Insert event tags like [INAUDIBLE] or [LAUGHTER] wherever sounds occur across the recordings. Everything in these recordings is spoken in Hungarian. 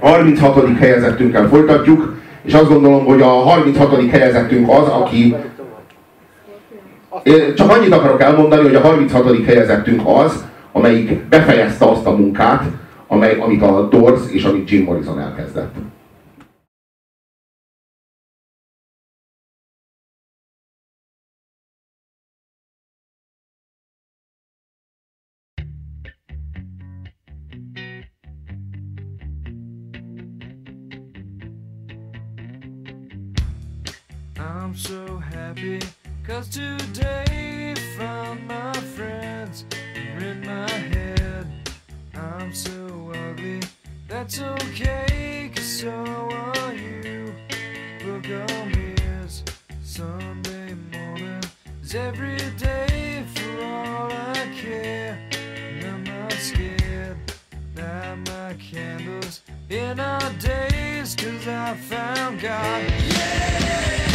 36. helyezettünkkel folytatjuk, és azt gondolom, hogy a 36. helyezettünk az, aki én csak annyit akarok elmondani, hogy a 36. helyezettünk az, amelyik befejezte azt a munkát, amely, amit a Doors és amit Jim Morrison elkezdett. Sunday morning is every day for all I care. And I'm not scared, light my candles in our days cause I found God. I'm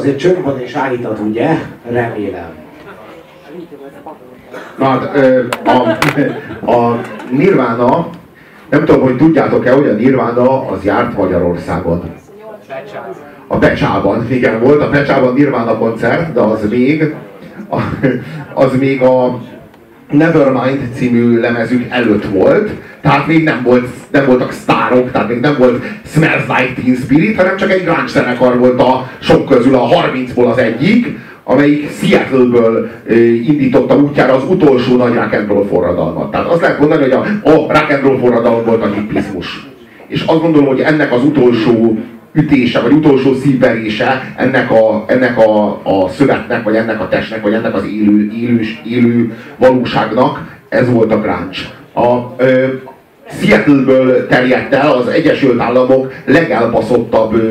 azért csönd van és állítat, ugye? Remélem. Na, hát, a, a Nirvana, nem tudom, hogy tudjátok-e, hogy a Nirvana az járt Magyarországon. a Pecsában, igen, volt a Pecsában Nirvana koncert, de az még, az még a Nevermind című lemezük előtt volt, tehát még nem, volt, nem voltak sztárok, tehát még nem volt Smells Like Teen Spirit, hanem csak egy grunge zenekar volt a sok közül, a 30-ból az egyik, amelyik Seattle-ből indította útjára az utolsó nagy rock and roll forradalmat. Tehát azt lehet mondani, hogy a, a rock and roll forradalom volt a hippizmus. És azt gondolom, hogy ennek az utolsó ütése, vagy utolsó szívverése ennek a, ennek a, a szövetnek, vagy ennek a testnek, vagy ennek az élő, élő, élő valóságnak ez volt a grunge. A, Seattle-ből terjedt el az Egyesült Államok legelbaszottabb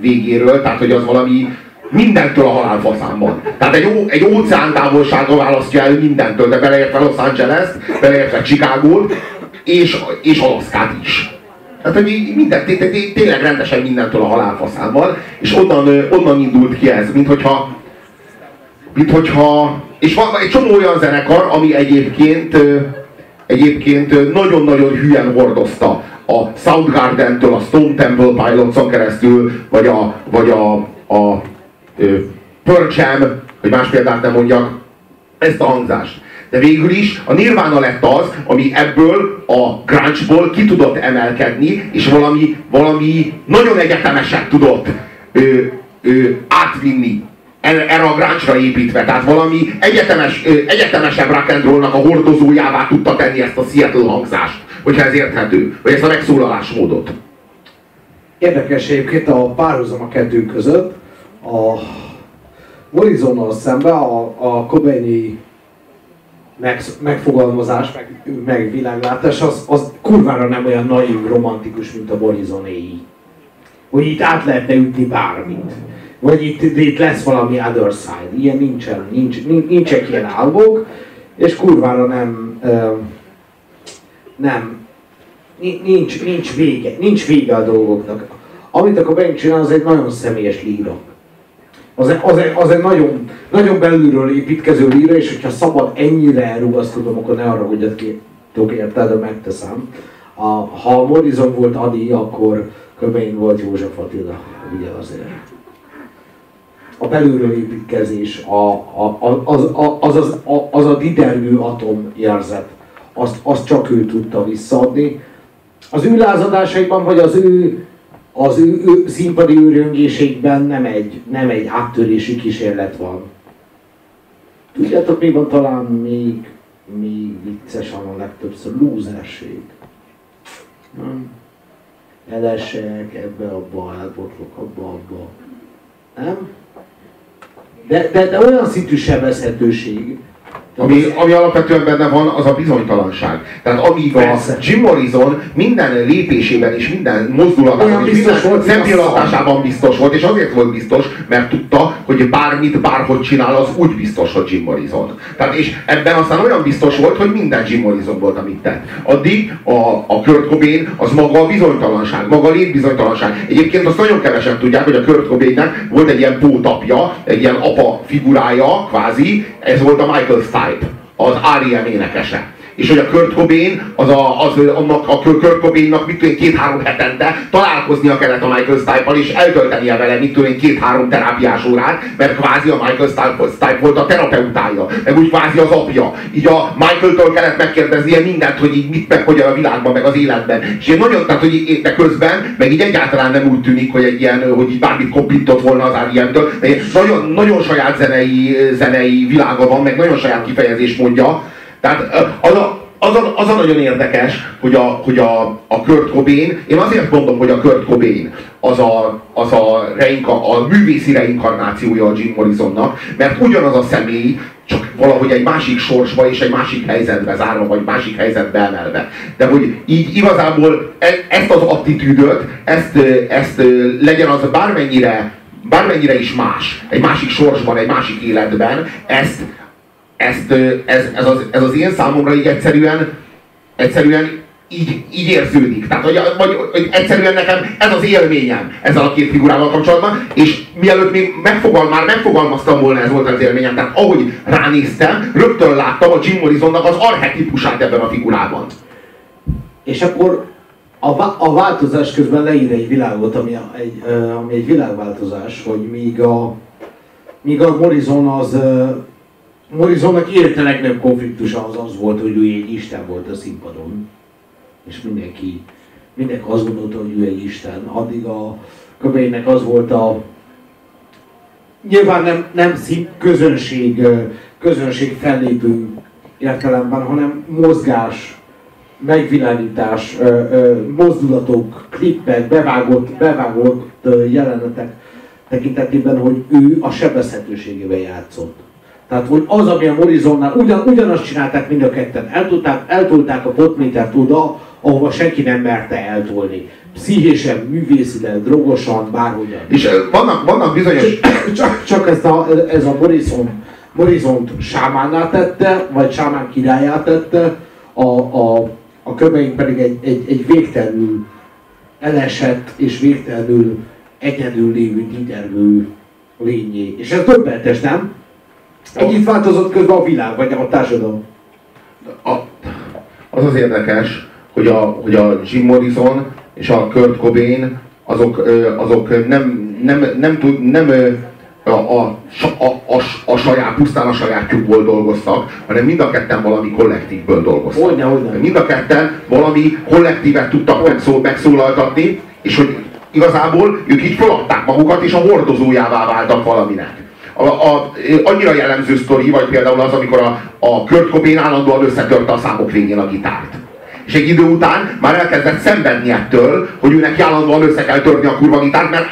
végéről, tehát hogy az valami mindentől a halálfaszán van. Tehát egy, ó, egy óceán távolsága választja el mindentől, de beleértve Los Angeles-t, beleértve Chicago-t, és, és Alaszkát is. Tehát, hogy minden, tényleg rendesen mindentől a halálfaszával, és onnan, onnan indult ki ez, mint hogyha, mint hogyha és van egy csomó olyan zenekar, ami egyébként egyébként nagyon-nagyon hülyen hordozta a Soundgarden-től a Stone Temple Pilots-on keresztül, vagy a, vagy a, a Pearl Jam, hogy más példát nem mondjak, ezt a hangzást. De végül is a Nirvana lett az, ami ebből a grunge-ból ki tudott emelkedni, és valami, valami nagyon egyetemeset tudott ö, ö, átvinni erre a grunge építve. Tehát valami egyetemes, egyetemesebb rock and rollnak a hordozójává tudta tenni ezt a Seattle hangzást, hogyha ez érthető, vagy ezt a megszólalásmódot. Érdekes egyébként a párhuzam a kettő között. A Morrisonnal szemben a, a Cobaini meg, megfogalmazás, meg, meg világlátás, az, az kurvára nem olyan naív, romantikus, mint a Borizonéi. Hogy itt át lehetne ütni bármit. Vagy itt, itt lesz valami other side. Ilyen nincsen, nincs, nincsenek ilyen álmok, és kurvára nem, nem, nincs, nincs vége, nincs vége a dolgoknak. Amit akkor megcsinál, az egy nagyon személyes líra az, egy, az, az egy nagyon, nagyon belülről építkező líra, és hogyha szabad ennyire elrugaszkodom, akkor ne arra, hogy tudok érte, de megteszem. A, ha Morrison volt Adi, akkor Köbein volt József Attila, ugye azért. A belülről építkezés, a, a, az, a, az, az, a, az a didergő atom érzet, azt, azt csak ő tudta visszaadni. Az ő lázadásaiban, vagy az ő az ő, ő színpadi őrjöngéségben nem egy, nem egy áttörési kísérlet van. Tudjátok, mi van talán még, még viccesen a legtöbbször? Lúzerség. Nem? Elesek, ebbe, abba, elbotlok, abba, abba. Nem? De, de, de olyan szintű sebezhetőség, ami, ami alapvetően benne van, az a bizonytalanság. Tehát amíg a Jim Morrison minden lépésében és minden mozdulatában és minden szempillantásában biztos volt, és azért volt biztos, mert tudta, hogy bármit, bárhogy csinál, az úgy biztos, hogy Jim Morrison. Tehát és ebben aztán olyan biztos volt, hogy minden Jim Morrison volt, amit tett. Addig a, a Kurt Cobain az maga a bizonytalanság, maga a létbizonytalanság. Egyébként azt nagyon kevesen tudják, hogy a Kurt Cobainnek volt egy ilyen pótapja, egy ilyen apa figurája, kvázi, ez volt a Michael Stipe Stipe, az R.E.M. énekese. És hogy a Kurt Cobain, az a, az, annak, a Kurt Cobainnak mit tudom két-három hetente találkoznia kellett a Michael Stipe-val, és eltöltenie vele mit tudom két-három terápiás órát, mert kvázi a Michael Stipe, volt a terapeutája, meg úgy kvázi az apja. Így a Michael-től kellett megkérdeznie mindent, hogy így mit meg hogy a világban, meg az életben. És én nagyon, tehát hogy így, de közben, meg így egyáltalán nem úgy tűnik, hogy egy ilyen, hogy így bármit kopintott volna az R.E.M.-től, de nagyon, nagyon saját zenei, zenei világa van, meg nagyon saját kifejezés mondja, tehát az a, az a, az a nagyon érdekes, hogy a, hogy a, a Kurt Cobain, én azért mondom, hogy a Kurt Cobain az a, az a, reinka, a művészi reinkarnációja a Jim Morrisonnak, mert ugyanaz a személy, csak valahogy egy másik sorsba és egy másik helyzetbe zárva, vagy másik helyzetbe emelve. De hogy így igazából e, ezt az attitűdöt, ezt, ezt legyen az bármennyire, bármennyire is más, egy másik sorsban, egy másik életben, ezt ezt, ez, ez, az, ez az én számomra így egyszerűen, egyszerűen így, így érződik. Tehát, hogy, vagy, hogy egyszerűen nekem ez az élményem ezzel a két figurával kapcsolatban, és mielőtt még megfogal, már megfogalmaztam volna, ez volt az élményem, tehát ahogy ránéztem, rögtön láttam a Jim Morrisonnak az arhetipusát ebben a figurában. És akkor a, a változás közben leír egy világot, ami egy, ami egy világváltozás, hogy míg a, míg a Morrison az Morrisonnak érte legnagyobb konfliktusa az az volt, hogy ő egy Isten volt a színpadon. És mindenki, mindenki azt gondolta, hogy ő egy Isten. Addig a Cobainnek az volt a nyilván nem, nem szín, közönség, közönség fellépő értelemben, hanem mozgás, megvilágítás, mozdulatok, klippek, bevágott, bevágott jelenetek tekintetében, hogy ő a sebezhetőségével játszott. Tehát, hogy az, ami a Morrisonnál, ugyan, ugyanazt csinálták mind a ketten, eltolták, eltolták a potmétert oda, ahova senki nem merte eltolni. Pszichésen, művészileg, drogosan, bárhogyan. És vannak, vannak bizonyos... Csak, csak ezt a, ez a Morrison, Morrison sámánná tette, vagy sámán királyá tette, a, a, a köveink pedig egy, egy, egy végtelenül elesett és végtelenül egyedül lévő dídervő lényé. És ez többetes, nem? Ennyit változott közben a világ, vagy a társadalom. A, az az érdekes, hogy a, hogy a Jim Morrison és a Kurt Cobain azok, azok nem, nem, nem, tud, nem a, a, a, a, a saját, pusztán a sajátjukból dolgoztak, hanem mind a ketten valami kollektívből dolgoztak. Hogyne, hogyne. Mind a ketten valami kollektívet tudtak megszól, megszólaltatni, és hogy igazából ők így feladták magukat, és a hordozójává váltak valaminek a, a, annyira jellemző sztori, vagy például az, amikor a, a Kurt Cobain állandóan összetörte a számok végén a gitárt. És egy idő után már elkezdett szenvedni ettől, hogy őnek állandóan össze kell törni a kurva gitárt, mert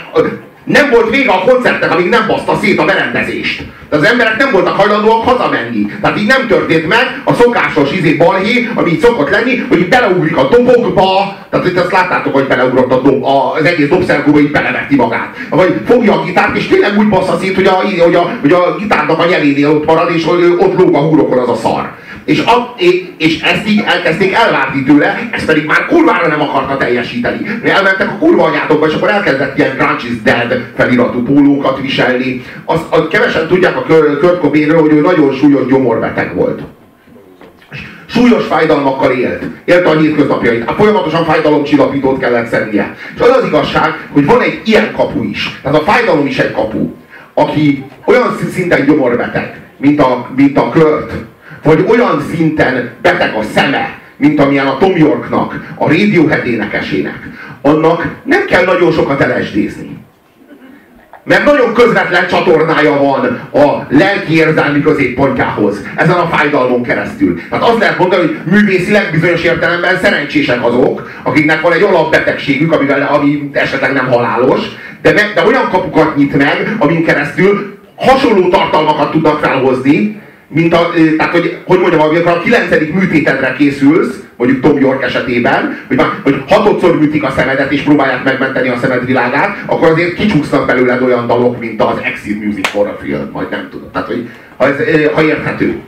nem volt vége a koncertnek, amíg nem baszta szét a berendezést. De az emberek nem voltak hajlandóak hazamenni. Tehát így nem történt meg a szokásos izé balhé, ami így szokott lenni, hogy beleugrik a dobokba, tehát itt azt láttátok, hogy beleugrott a dob, az egész dobszergóba így beleveti magát. Vagy fogja a gitárt, és tényleg úgy bassza szét, hogy a, hogy a, hogy a gitárnak a nyelénél ott marad, és hogy ott lóg a húrokon az a szar. És, a, és ezt így elkezdték elvárni tőle, ezt pedig már kurvára nem akarta teljesíteni. Elmentek a kurva anyátokba, és akkor elkezdett ilyen Grunge is Dead feliratú pólókat viselni. Azt, azt kevesen tudják a Kurt Cobainről, hogy ő nagyon súlyos gyomorbeteg volt súlyos fájdalmakkal élt. Élte a hétköznapjait. A folyamatosan fájdalomcsillapítót kellett szednie. És az az igazság, hogy van egy ilyen kapu is. Tehát a fájdalom is egy kapu. Aki olyan szinten gyomorbeteg, mint a, mint a Kurt, vagy olyan szinten beteg a szeme, mint amilyen a Tom Yorknak, a Radiohead énekesének, annak nem kell nagyon sokat elesdézni. Mert nagyon közvetlen csatornája van a lelki érzelmi középpontjához, ezen a fájdalmon keresztül. Tehát azt lehet mondani, hogy művészileg bizonyos értelemben szerencsések azok, akiknek van egy alapbetegségük, amivel, ami esetleg nem halálos, de, meg, de olyan kapukat nyit meg, amin keresztül hasonló tartalmakat tudnak felhozni, mint a, tehát hogy, hogy mondjam, amikor a kilencedik műtétedre készülsz, mondjuk Tom York esetében, hogy, már, hogy hatodszor műtik a szemedet és próbálják megmenteni a szemed világát, akkor azért kicsúsznak belőled olyan dalok, mint az Exit Music for a Film, majd nem tudom. Tehát, hogy ha, ez, ha érthető.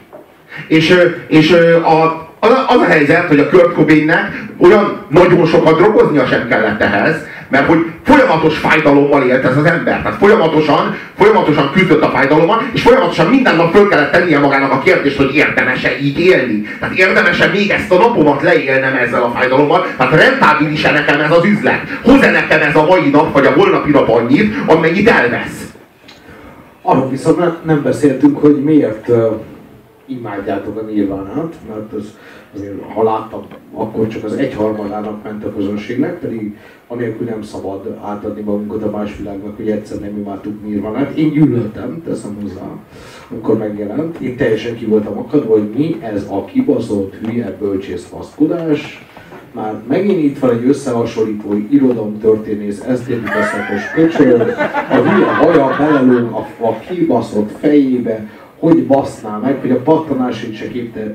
És, és a, az a helyzet, hogy a Kurt Cobainnek olyan nagyon sokat drogoznia sem kellett ehhez, mert hogy folyamatos fájdalommal élt ez az ember. Tehát folyamatosan, folyamatosan küzdött a fájdalommal, és folyamatosan minden nap föl kellett tennie magának a kérdést, hogy érdemese így élni. Tehát érdemese még ezt a napomat leélnem ezzel a fájdalommal. Tehát rentábilis-e nekem ez az üzlet? Hoz-e nekem ez a mai nap, vagy a holnapi nap annyit, amennyit elvesz? Arról viszont nem beszéltünk, hogy miért imádjátok a nirvánát, mert az azért ha akkor csak az egyharmadának ment a közönségnek, pedig anélkül nem szabad átadni magunkat a más világnak, hogy egyszer nem imádtuk Nirvanát. Én gyűlöltem, teszem hozzá, amikor megjelent. Én teljesen ki voltam akadva, hogy mi ez a kibaszott hülye bölcsész faszkodás. Már megint itt van egy összehasonlító irodalomtörténész, esztétikaszakos köcsög, a hülye haja belelőn a, a kibaszott fejébe, hogy baszná meg, hogy a pattanásait se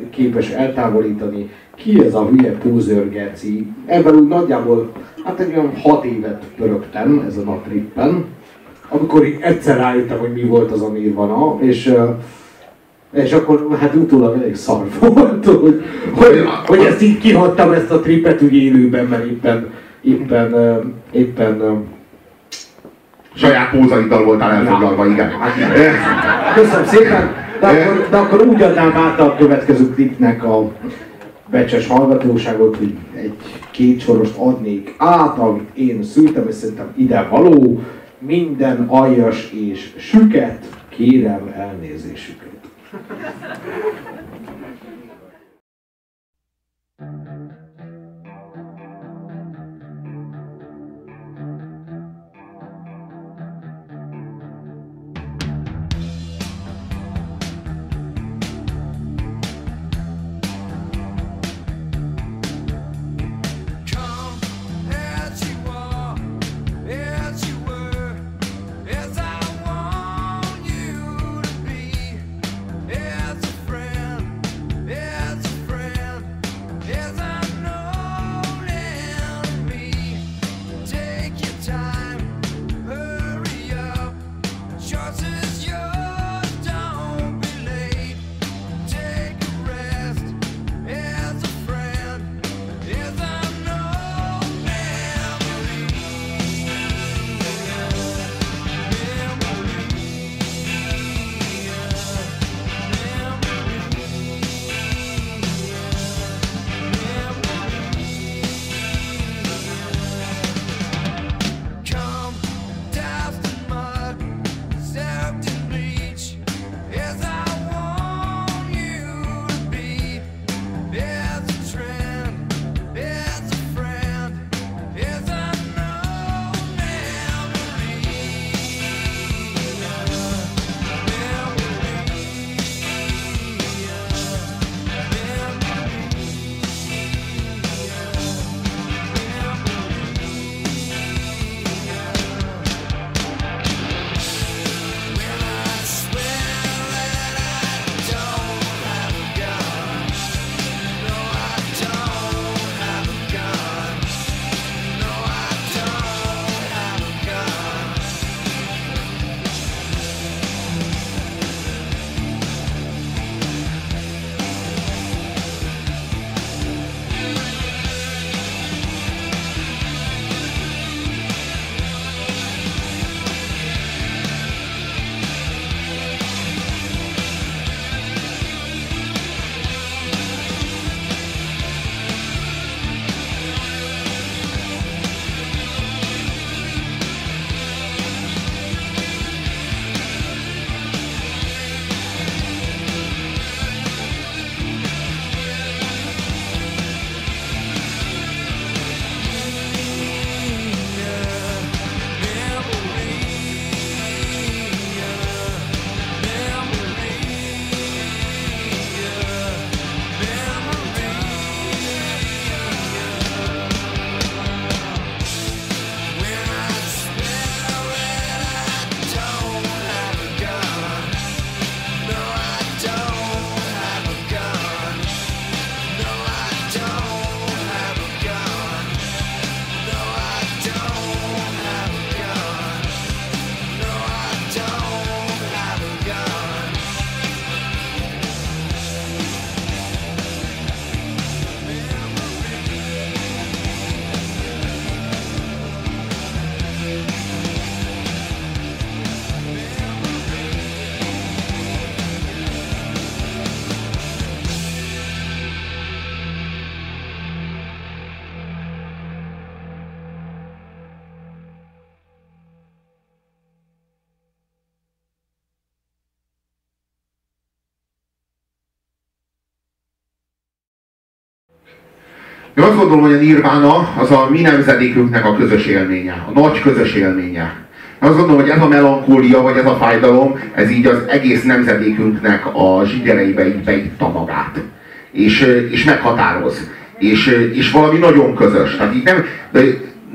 képes eltávolítani. Ki ez a hülye Pózőr Geci? Ebben úgy nagyjából, hát egy olyan hat évet pörögtem ezen a trippen, amikor egyszer rájöttem, hogy mi volt az a Nirvana, és és akkor hát utólag elég szar [LAUGHS] volt, hogy, hogy, hogy ezt így kihagytam ezt a trippet úgy élőben, mert éppen, éppen, éppen saját pózaiddal voltál elfoglalva, igen. [LAUGHS] Köszönöm szépen, de akkor, de akkor úgy adnám át a következő klipnek a becses hallgatóságot, hogy egy két sorost adnék át, amit én szültem, és szerintem ide való, minden aljas és süket, kérem elnézésüket. Wisconsin. Én azt gondolom, hogy a nirvána az a mi nemzedékünknek a közös élménye, a nagy közös élménye. Én azt gondolom, hogy ez a melankólia, vagy ez a fájdalom, ez így az egész nemzedékünknek a zsigereibe így beitta magát. És, és meghatároz. És, és valami nagyon közös. Tehát így nem,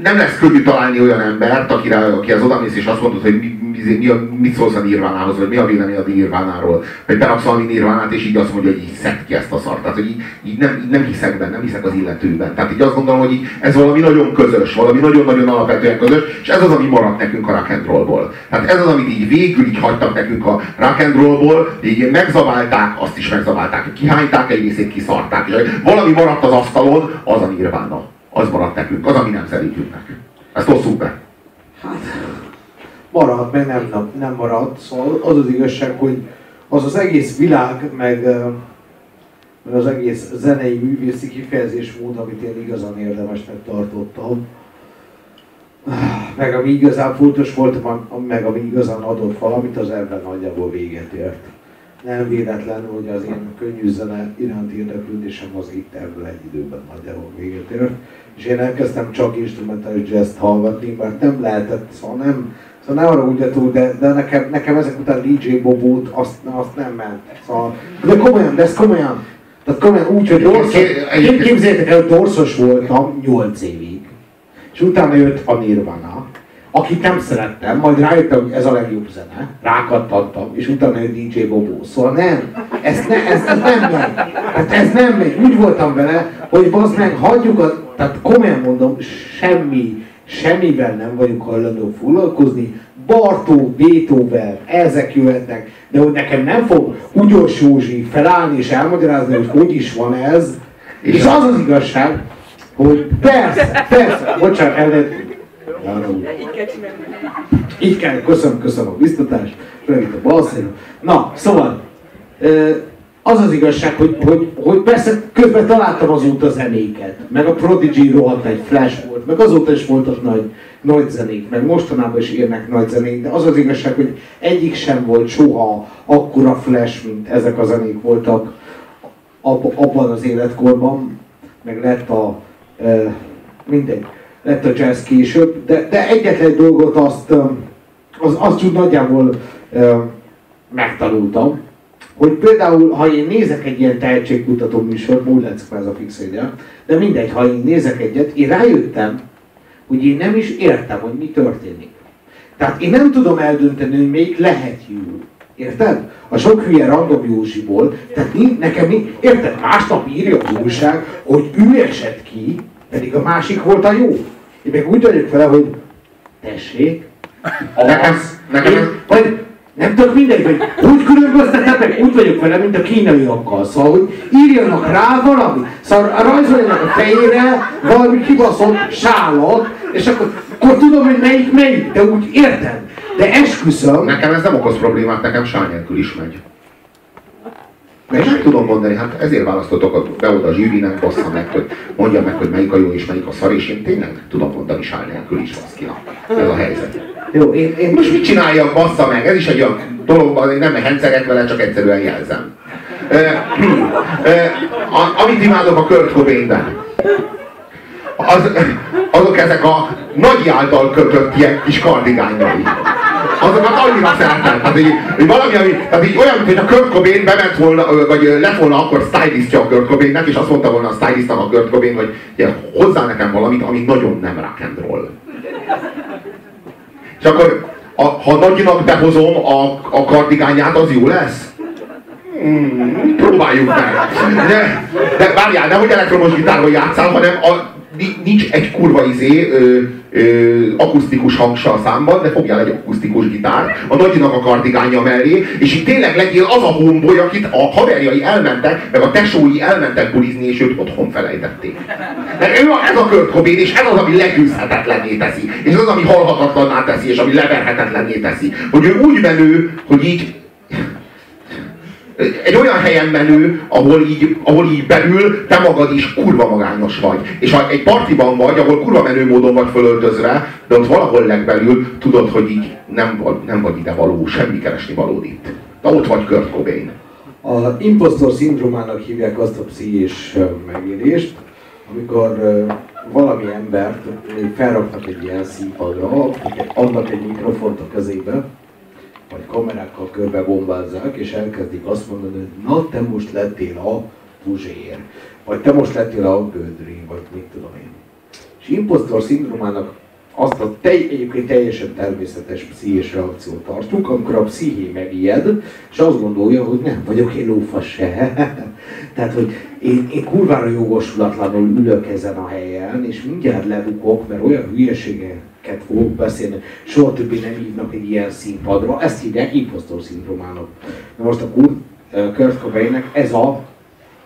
nem lesz könnyű találni olyan embert, akire, aki az odamész és azt mondod, hogy mi, mi, mi, a, mit szólsz a nirvánához, vagy mi a vélemény a nirvánáról. Vagy beraksz valami nirvánát, és így azt mondja, hogy így szedd ki ezt a szart. Tehát, hogy így, így nem, így nem hiszek benne, nem hiszek az illetőben. Tehát így azt gondolom, hogy így, ez valami nagyon közös, valami nagyon-nagyon alapvetően közös, és ez az, ami maradt nekünk a rock and rollból. Tehát ez az, amit így végül így hagytak nekünk a rock and rollból, így megzabálták, azt is megzabálták, kihányták, egy részét kiszarták. És valami maradt az asztalon, az a nirvána. Az maradt nekünk, az a mi nemzedékünknek. Ezt osszuk be. Hát, maradt, meg nem, nem, maradt. Szóval az az igazság, hogy az az egész világ, meg, meg az egész zenei művészi kifejezésmód, amit én igazán érdemesnek tartottam. Meg ami igazán fontos volt, meg ami igazán adott valamit, az ebben nagyjából véget ért. Nem véletlen, hogy az én könnyű zene iránt érdeklődésem az itt ebből egy időben nagyjából véget ért. És én elkezdtem csak instrumentális jazz hallgatni, mert nem lehetett, szóval nem, Szóval ne arra úgy de, de nekem, nekem ezek után DJ Bobót azt, azt nem ment. Szóval, de komolyan, de ez komolyan. Tehát komolyan úgy, hogy dorszos, én képzeljétek el, hogy dorszos voltam 8 évig. És utána jött a Nirvana, akit nem szerettem, majd rájöttem, hogy ez a legjobb zene, rákattantam, és utána jött DJ Bobó. Szóval nem, ez, ne, ez, ez nem megy. Tehát ez nem megy. Úgy voltam vele, hogy bazd meg, hagyjuk a, tehát komolyan mondom, semmi, semmivel nem vagyunk hajlandók foglalkozni, Bartó, Beethoven, ezek jöhetnek, de hogy nekem nem fog Ugyos Józsi felállni és elmagyarázni, hogy hogy is van ez, és, és az az igazság, hogy persze, persze, bocsánat, el lehet, így kell, köszönöm, köszönöm a biztatást, rövid a balszél. Na, szóval, az az igazság, hogy, hogy, hogy persze közben találtam azóta zenéket, meg a Prodigy rohadt egy flash volt, meg azóta is voltak nagy, nagy zenék, meg mostanában is érnek nagy zenék, de az az igazság, hogy egyik sem volt soha akkora flash, mint ezek a zenék voltak ab, abban az életkorban, meg lett a, e, mindegy, lett a jazz később, de, de egyetlen dolgot azt, az, azt úgy nagyjából e, megtanultam, hogy például, ha én nézek egy ilyen tehetségkutató műsor, úgy lesz ez a fix idea, de mindegy, ha én nézek egyet, én rájöttem, hogy én nem is értem, hogy mi történik. Tehát én nem tudom eldönteni, hogy még lehet jó. Érted? A sok hülye random Józsiból, tehát mi, nekem mi, érted? Másnap írja az újság, hogy ő esett ki, pedig a másik volt a jó. Én meg úgy vagyok vele, hogy tessék, az, nekem, nekem, én, vagy nem tudok mindegy, hogy úgy különböztetetek, úgy vagyok vele, mint a kínaiakkal. Szóval, hogy írjanak rá valami, szóval rajzoljanak a fejére valami kibaszott sálat, és akkor, akkor tudom, hogy melyik melyik, de úgy érted. De esküszöm... Nekem ez nem okoz problémát, nekem sáj nélkül is megy. Mert nem tudom mondani, hát ezért választottok be oda a zsűrinek, bassza meg, hogy mondja meg, hogy melyik a jó és melyik a szar, és én tényleg tudom mondani sáj nélkül is, baszkinak. Ez a helyzet. Jó, én, én... Most mit csináljak, bassza meg? Ez is egy olyan dolog, én nem henceget vele, csak egyszerűen jelzem. E, [CLEARS THROAT] a, amit imádok a Kurt Cobainben, az, azok ezek a nagy által kötött ilyen kis kardigányai azokat annyira szeretem. Tehát, így, így valami, ami, tehát így olyan, hogy a Kurt Cobain bement volna, vagy lett volna akkor stylistja a Kurt Cobainnek, és azt mondta volna a stylistnak a Kurt Cobain, hogy hozzá nekem valamit, ami nagyon nem rock and roll. És akkor, a, ha nagynak behozom a, a kardigányát, az jó lesz? Hmm, próbáljuk meg. De, de várjál, nem hogy elektromos gitárban játszál, hanem a, nincs egy kurva izé, ö, ö, akusztikus hangsa a számban, de fogjál egy akusztikus gitár, a nagyinak a kardigánja mellé, és itt tényleg legyél az a homboly, akit a haverjai elmentek, meg a tesói elmentek bulizni, és őt otthon felejtették. Mert ő ez a Kurt Cobain, és ez az, ami legyőzhetetlenné teszi, és az, ami halhatatlanná teszi, és ami leverhetetlenné teszi. Hogy ő úgy menő, hogy így egy olyan helyen menő, ahol így, ahol így belül te magad is kurva magányos vagy. És ha egy partiban vagy, ahol kurva menő módon vagy fölöltözve, de ott valahol legbelül tudod, hogy így nem, nem vagy ide való, semmi keresni valód itt. De ott vagy Kurt Cobain. A impostor szindrómának hívják azt a pszichés megélést, amikor valami embert felraknak egy ilyen színpadra, adnak egy mikrofont a kezébe, vagy kamerákkal körbe bombázzák, és elkezdik azt mondani, hogy na te most lettél a Puzsér, vagy te most lettél a Gödri, vagy mit tudom én. És impostor szindrómának azt a te, egyébként teljesen természetes pszichés reakciót tartjuk, amikor a psziché megijed, és azt gondolja, hogy nem vagyok én lófasz se. [LAUGHS] Tehát, hogy én, én kurvára jogosulatlanul ülök ezen a helyen, és mindjárt lebukok, mert olyan hülyeségeket fogok beszélni, soha többé nem hívnak egy ilyen színpadra, ezt hívják impostor szindrómának. Na most a Kurt Cobainnek ez a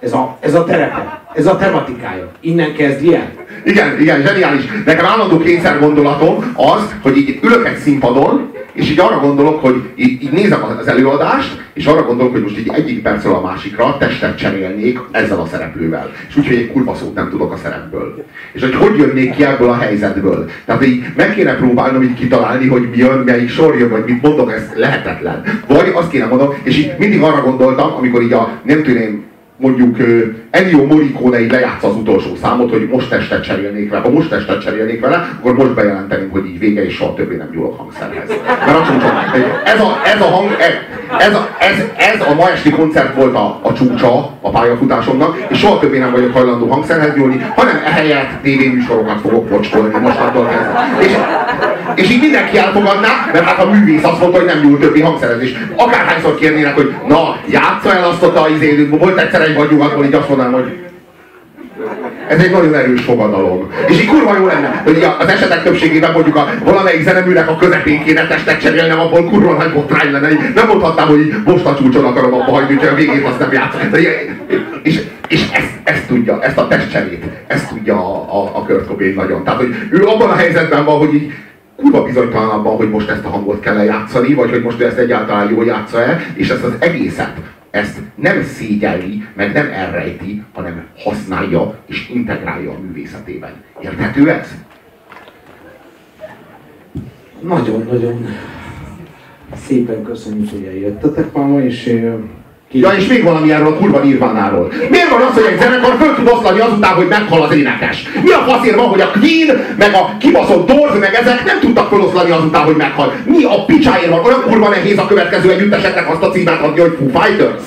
ez a, ez a terepe, ez a tematikája. Innen kezd el. Igen, igen, zseniális. Nekem állandó kényszer gondolatom az, hogy így ülök egy színpadon, és így arra gondolok, hogy így, így nézem az előadást, és arra gondolok, hogy most így egyik percről a másikra testet cserélnék ezzel a szereplővel. És úgyhogy egy kurva szót nem tudok a szerepből. És hogy hogy jönnék ki ebből a helyzetből. Tehát így meg kéne próbálnom így kitalálni, hogy mi jön, melyik sor jön, vagy mit mondok, ez lehetetlen. Vagy azt kéne mondom, és így mindig arra gondoltam, amikor így a, nem tudom, mondjuk Ennio Morricone így lejátsza az utolsó számot, hogy most testet cserélnék vele. Ha most testet cserélnék vele, akkor most bejelenteném, hogy így vége, és soha többé nem nyúlok hangszerhez. Mert azt mondom, ez a, ez a hang, ez a, ez, ez a ma esti koncert volt a, a csúcsa a pályafutásomnak, és soha többé nem vagyok hajlandó hangszerhez nyúlni, hanem ehelyett tévéműsorokat fogok pocskolni mostantól kezdve. És, és így mindenki elfogadná, mert hát a művész azt mondta, hogy nem nyúl többi hangszerhez. És akárhányszor kérnének, hogy na, játsza el azt a izélünk, volt egyszer egy vagy nyugatból, így azt mondanám, hogy ez egy nagyon erős fogadalom. És így kurva jó lenne, hogy az esetek többségében mondjuk a valamelyik zeneműnek a közepén kéne testet cserélnem, abból kurva nagy botrány lenne. Nem mondhatnám, hogy most a csúcson akarom abba hagyni, hogy a végét azt nem játszom. És, és ezt, ezt, tudja, ezt a testcserét, ezt tudja a, a, a Kurt Cobain nagyon. Tehát, hogy ő abban a helyzetben van, hogy így kurva bizonytalan abban, hogy most ezt a hangot kell játszani, vagy hogy most ő ezt egyáltalán jól játsza el, és ezt az egészet ezt nem szégyelli, meg nem elrejti, hanem használja és integrálja a művészetében. Érthető ez? Nagyon-nagyon szépen köszönjük, hogy eljöttetek ma, és Ja, és még valami erről a kurva nirvánáról. Miért van az, hogy egy zenekar föl tud oszlani azután, hogy meghal az énekes? Mi a faszért van, hogy a Queen, meg a kibaszott Doors, meg ezek nem tudtak föloszlani azután, hogy meghal? Mi a picsáért van? Olyan kurva nehéz a következő együtteseknek azt a címet adni, hogy Foo Fighters?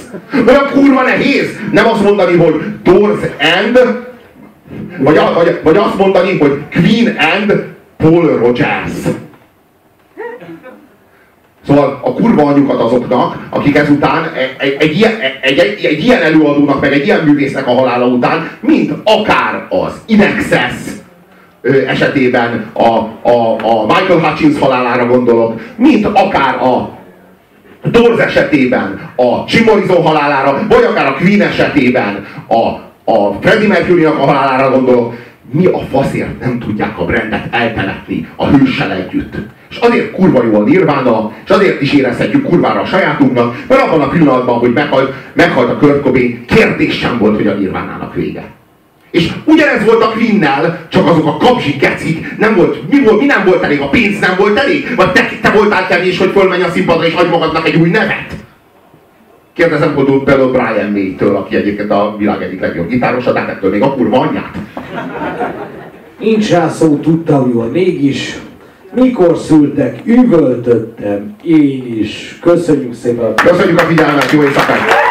Olyan kurva nehéz nem azt mondani, hogy Doors and, vagy, vagy, vagy azt mondani, hogy Queen and Paul Rogers. Szóval a kurva anyukat azoknak, akik ezután egy, egy, ilyen, egy, egy, egy ilyen előadónak, meg egy ilyen művésznek a halála után, mint akár az Inexes esetében a, a, a Michael Hutchins halálára gondolok, mint akár a Doors esetében a Jim Morrison halálára, vagy akár a Queen esetében a, a Freddie mercury a halálára gondolok, mi a faszért nem tudják a brandet eltemetni a hőssel együtt. És azért kurva jó a nirvána, és azért is érezhetjük kurvára a sajátunknak, mert abban a pillanatban, hogy meghalt, meghalt a Kurt Cobain, kérdés sem volt, hogy a nirvánának vége. És ugyanez volt a Queen-nel, csak azok a kapzsi kecik, nem volt, mi, volt, mi nem volt elég, a pénz nem volt elég? Vagy te, te voltál kevés, hogy fölmenj a színpadra és adj magadnak egy új nevet? Kérdezem például Brian May-től, aki egyébként a világ egyik legjobb gitárosa, de ettől még a kurva anyját. Nincs rá szó, tudtam jól, mégis mikor szültek, üvöltöttem, én is. Köszönjük szépen. Köszönjük a figyelmet, jó éjszakát!